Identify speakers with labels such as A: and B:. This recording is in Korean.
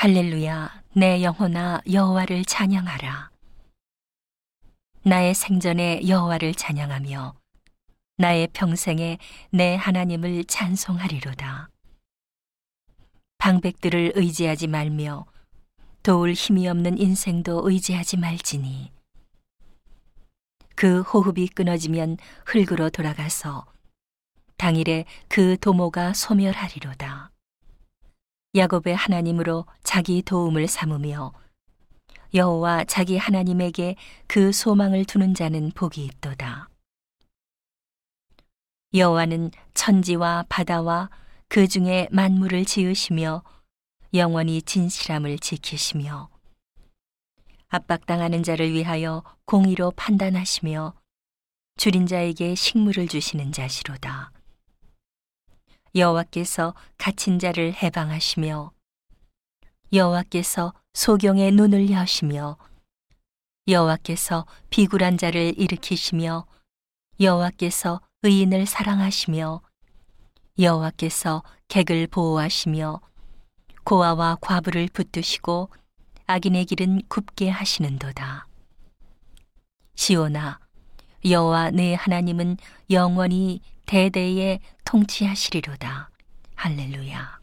A: 할렐루야 내 영혼아 여호와를 찬양하라. 나의 생전에 여호와를 찬양하며 나의 평생에 내 하나님을 찬송하리로다. 방백들을 의지하지 말며 도울 힘이 없는 인생도 의지하지 말지니. 그 호흡이 끊어지면 흙으로 돌아가서 당일에 그 도모가 소멸하리로다. 야곱의 하나님으로 자기 도움을 삼으며 여호와 자기 하나님에게 그 소망을 두는 자는 복이 있도다. 여호와는 천지와 바다와 그 중에 만물을 지으시며 영원히 진실함을 지키시며 압박당하는 자를 위하여 공의로 판단하시며 줄인 자에게 식물을 주시는 자시로다. 여호와께서 갇힌 자를 해방하시며 여호와께서 소경의 눈을 여시며 여호와께서 비굴한 자를 일으키시며 여호와께서 의인을 사랑하시며 여호와께서 객을 보호하시며 고아와 과부를 붙드시고 악인의 길은 굽게 하시는도다. 시오나 여호와 내 하나님은 영원히 대대에 통치하시리로다. 할렐루야.